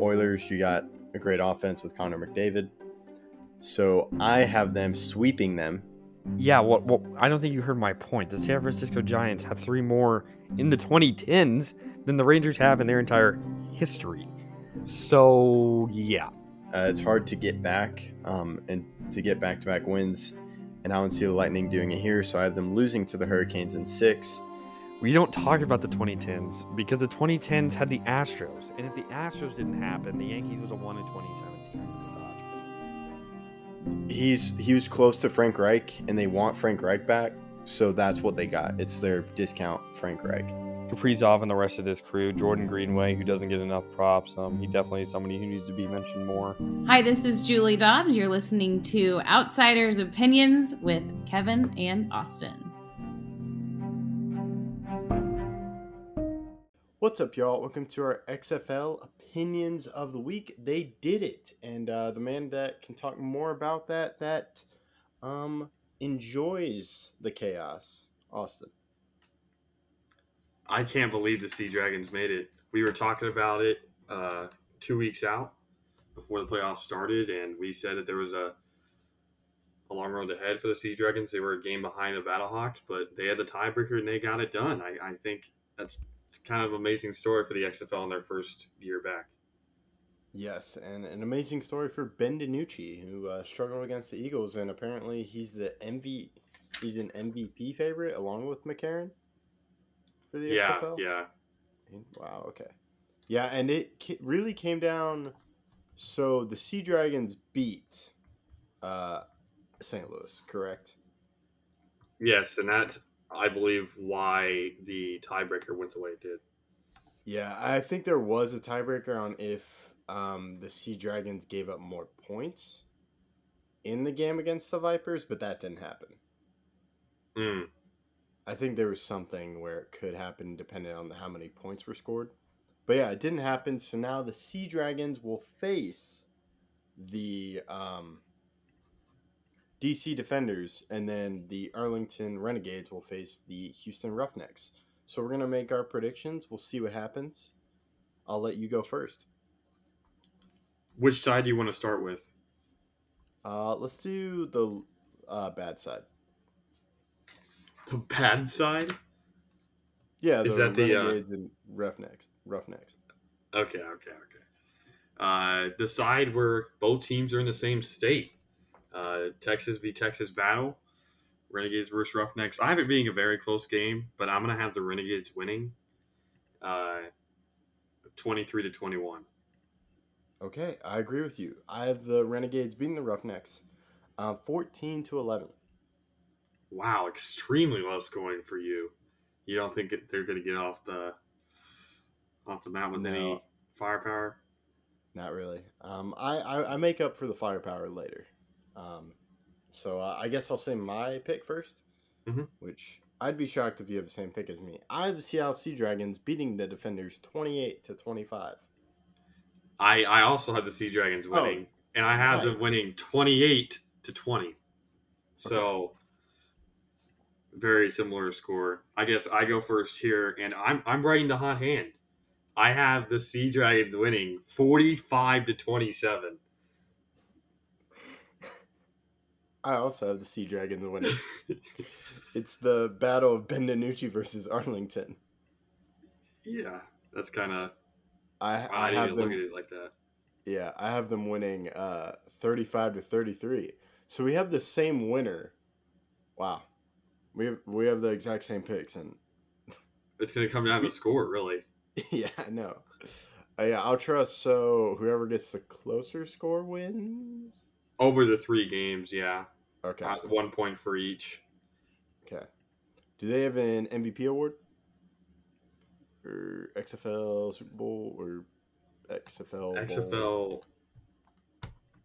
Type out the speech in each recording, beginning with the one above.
Oilers, you got a great offense with Connor McDavid. So I have them sweeping them. Yeah, well, well, I don't think you heard my point. The San Francisco Giants have three more in the 2010s than the Rangers have in their entire history. So, yeah. Uh, it's hard to get back um, and to get back to back wins. And I don't see the Lightning doing it here. So I have them losing to the Hurricanes in six. We don't talk about the 2010s because the 2010s had the Astros. And if the Astros didn't happen, the Yankees would have won in 2017 with the Dodgers. He's he was close to Frank Reich, and they want Frank Reich back. So that's what they got. It's their discount Frank Reich. Kaprizov and the rest of this crew, Jordan Greenway, who doesn't get enough props. Um, he definitely is somebody who needs to be mentioned more. Hi, this is Julie Dobbs. You're listening to Outsiders Opinions with Kevin and Austin. What's up, y'all? Welcome to our XFL opinions of the week. They did it, and uh, the man that can talk more about that that um enjoys the chaos, Austin. I can't believe the Sea Dragons made it. We were talking about it uh, two weeks out before the playoffs started, and we said that there was a a long road ahead for the Sea Dragons. They were a game behind the Battlehawks, but they had the tiebreaker and they got it done. I, I think that's kind of an amazing story for the XFL in their first year back. Yes, and an amazing story for Ben DiNucci, who uh, struggled against the Eagles, and apparently he's the MV, he's an MVP favorite along with McCarron for the Yeah, XFL. yeah. Wow. Okay. Yeah, and it really came down. So the Sea Dragons beat uh, St. Louis, correct? Yes, and that I believe why the tiebreaker went the way it did. Yeah, I think there was a tiebreaker on if um, the Sea Dragons gave up more points in the game against the Vipers, but that didn't happen. Mm. I think there was something where it could happen depending on how many points were scored. But yeah, it didn't happen. So now the Sea Dragons will face the um, DC Defenders, and then the Arlington Renegades will face the Houston Roughnecks. So we're gonna make our predictions. We'll see what happens. I'll let you go first. Which side do you want to start with? Uh, let's do the uh, bad side. The bad side? Yeah, the Is that the, uh, Renegades and Roughnecks. Roughnecks. Okay, okay, okay. Uh, the side where both teams are in the same state. Uh, Texas v Texas battle. Renegades versus Roughnecks. I have it being a very close game, but I'm gonna have the Renegades winning. Uh, twenty-three to twenty-one. Okay, I agree with you. I have the Renegades beating the Roughnecks, uh, fourteen to eleven. Wow, extremely low scoring for you. You don't think they're gonna get off the off the mat with any firepower? Not really. Um, I, I I make up for the firepower later. Um, so uh, I guess I'll say my pick 1st Mhm. which I'd be shocked if you have the same pick as me. I have the Seattle Sea Dragons beating the Defenders twenty-eight to twenty-five. I I also have the Sea Dragons Oh, winning, and I have them winning twenty-eight to twenty. So very similar score. I guess I go first here, and I'm I'm writing the hot hand. I have the Sea Dragons winning forty-five to twenty-seven. I also have the Sea Dragons winning. it's the battle of Ben DiNucci versus Arlington. yeah, that's kind of I I I didn't have even look them. at it like that. Yeah, I have them winning uh, 35 to 33. So we have the same winner. Wow. We have, we have the exact same picks and It's gonna come down to score, really. yeah, I know. Uh, yeah, I'll trust so whoever gets the closer score wins. Over the three games, yeah, Okay. Uh, one point for each. Okay. Do they have an MVP award? Or XFL Super Bowl or XFL Bowl? XFL,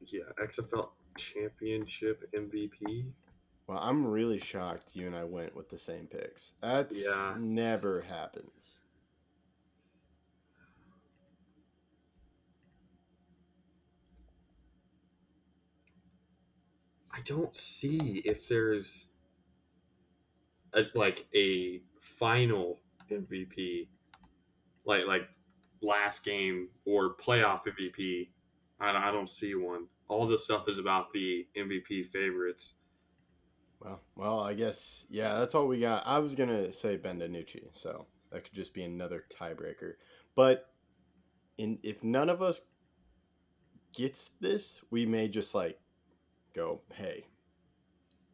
yeah, XFL championship MVP. Well, I'm really shocked you and I went with the same picks. That's Yeah. never happens. I don't see if there's a, like a final MVP, like like last game or playoff MVP. I, I don't see one. All this stuff is about the MVP favorites. Well, well, I guess yeah, that's all we got. I was gonna say Ben DiNucci, so that could just be another tiebreaker. But in if none of us gets this, we may just like go, hey,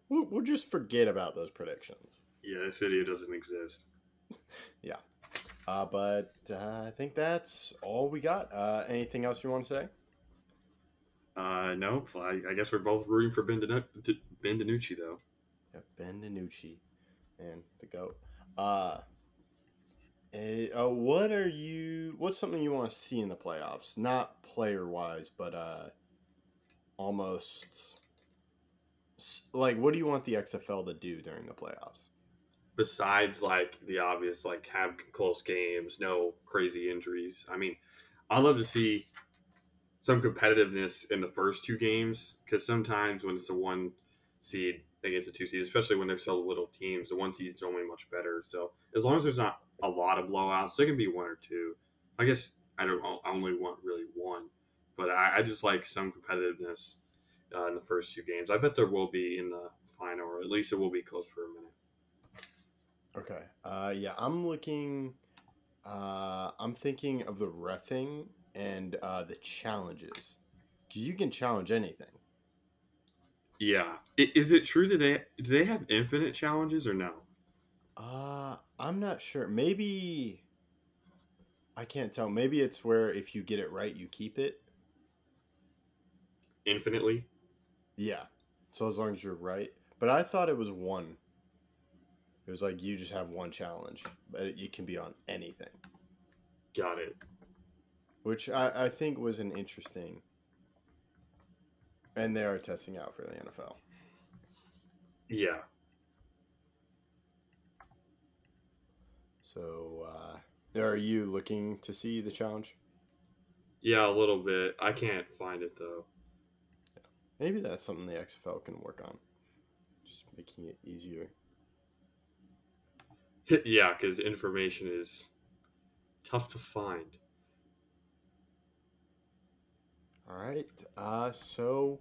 we'll, we'll just forget about those predictions. Yeah, this video doesn't exist. yeah, uh, but uh, I think that's all we got. Uh, anything else you want to say? Uh, no, I, I guess we're both rooting for Ben, Dinu- ben DiNucci, though. Yeah, Ben DiNucci and the goat. Uh, uh, what are you? What's something you want to see in the playoffs? Not player wise, but uh, almost like what do you want the XFL to do during the playoffs? Besides, like the obvious, like have close games, no crazy injuries. I mean, I'd love to see some competitiveness in the first two games because sometimes when it's a one seed against a two seed, especially when they're so little teams, the one seed is only much better. So as long as there's not a lot of blowouts, there can be one or two. I guess I don't I only want really one, but I, I just like some competitiveness uh, in the first two games. I bet there will be in the final, or at least it will be close for a minute. Okay. Uh, yeah, I'm looking. Uh, I'm thinking of the refing and uh, the challenges. 'Cause you can challenge anything. Yeah, is it true that they do they have infinite challenges or no? Uh, I'm not sure. Maybe I can't tell. Maybe it's where if you get it right, you keep it. Infinitely? Yeah. So as long as you're right. But I thought it was one. It was like you just have one challenge, but it, it can be on anything, Got it. which I, I think was an interesting. And they are testing out for the NFL. Yeah. So, uh, are you looking to see the challenge? Yeah, a little bit. I can't find it though. Maybe that's something the XFL can work on. Just making it easier. yeah, because information is tough to find. All right. Uh, so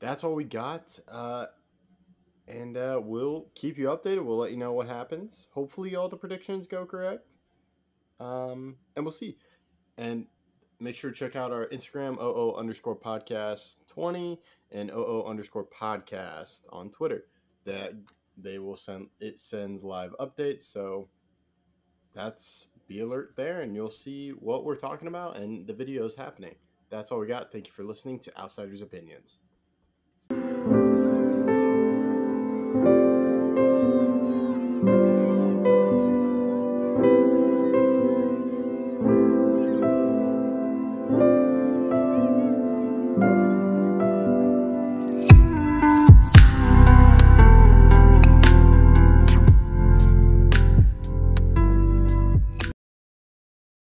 that's all we got. Uh, and uh, we'll keep you updated. We'll let you know what happens. Hopefully, all the predictions go correct. Um, and we'll see. And make sure to check out our Instagram, OO underscore podcast 20 and OO underscore podcast on Twitter. That they will send, it sends live updates. So that's be alert there and you'll see what we're talking about and the videos happening. That's all we got. Thank you for listening to Outsiders Opinions.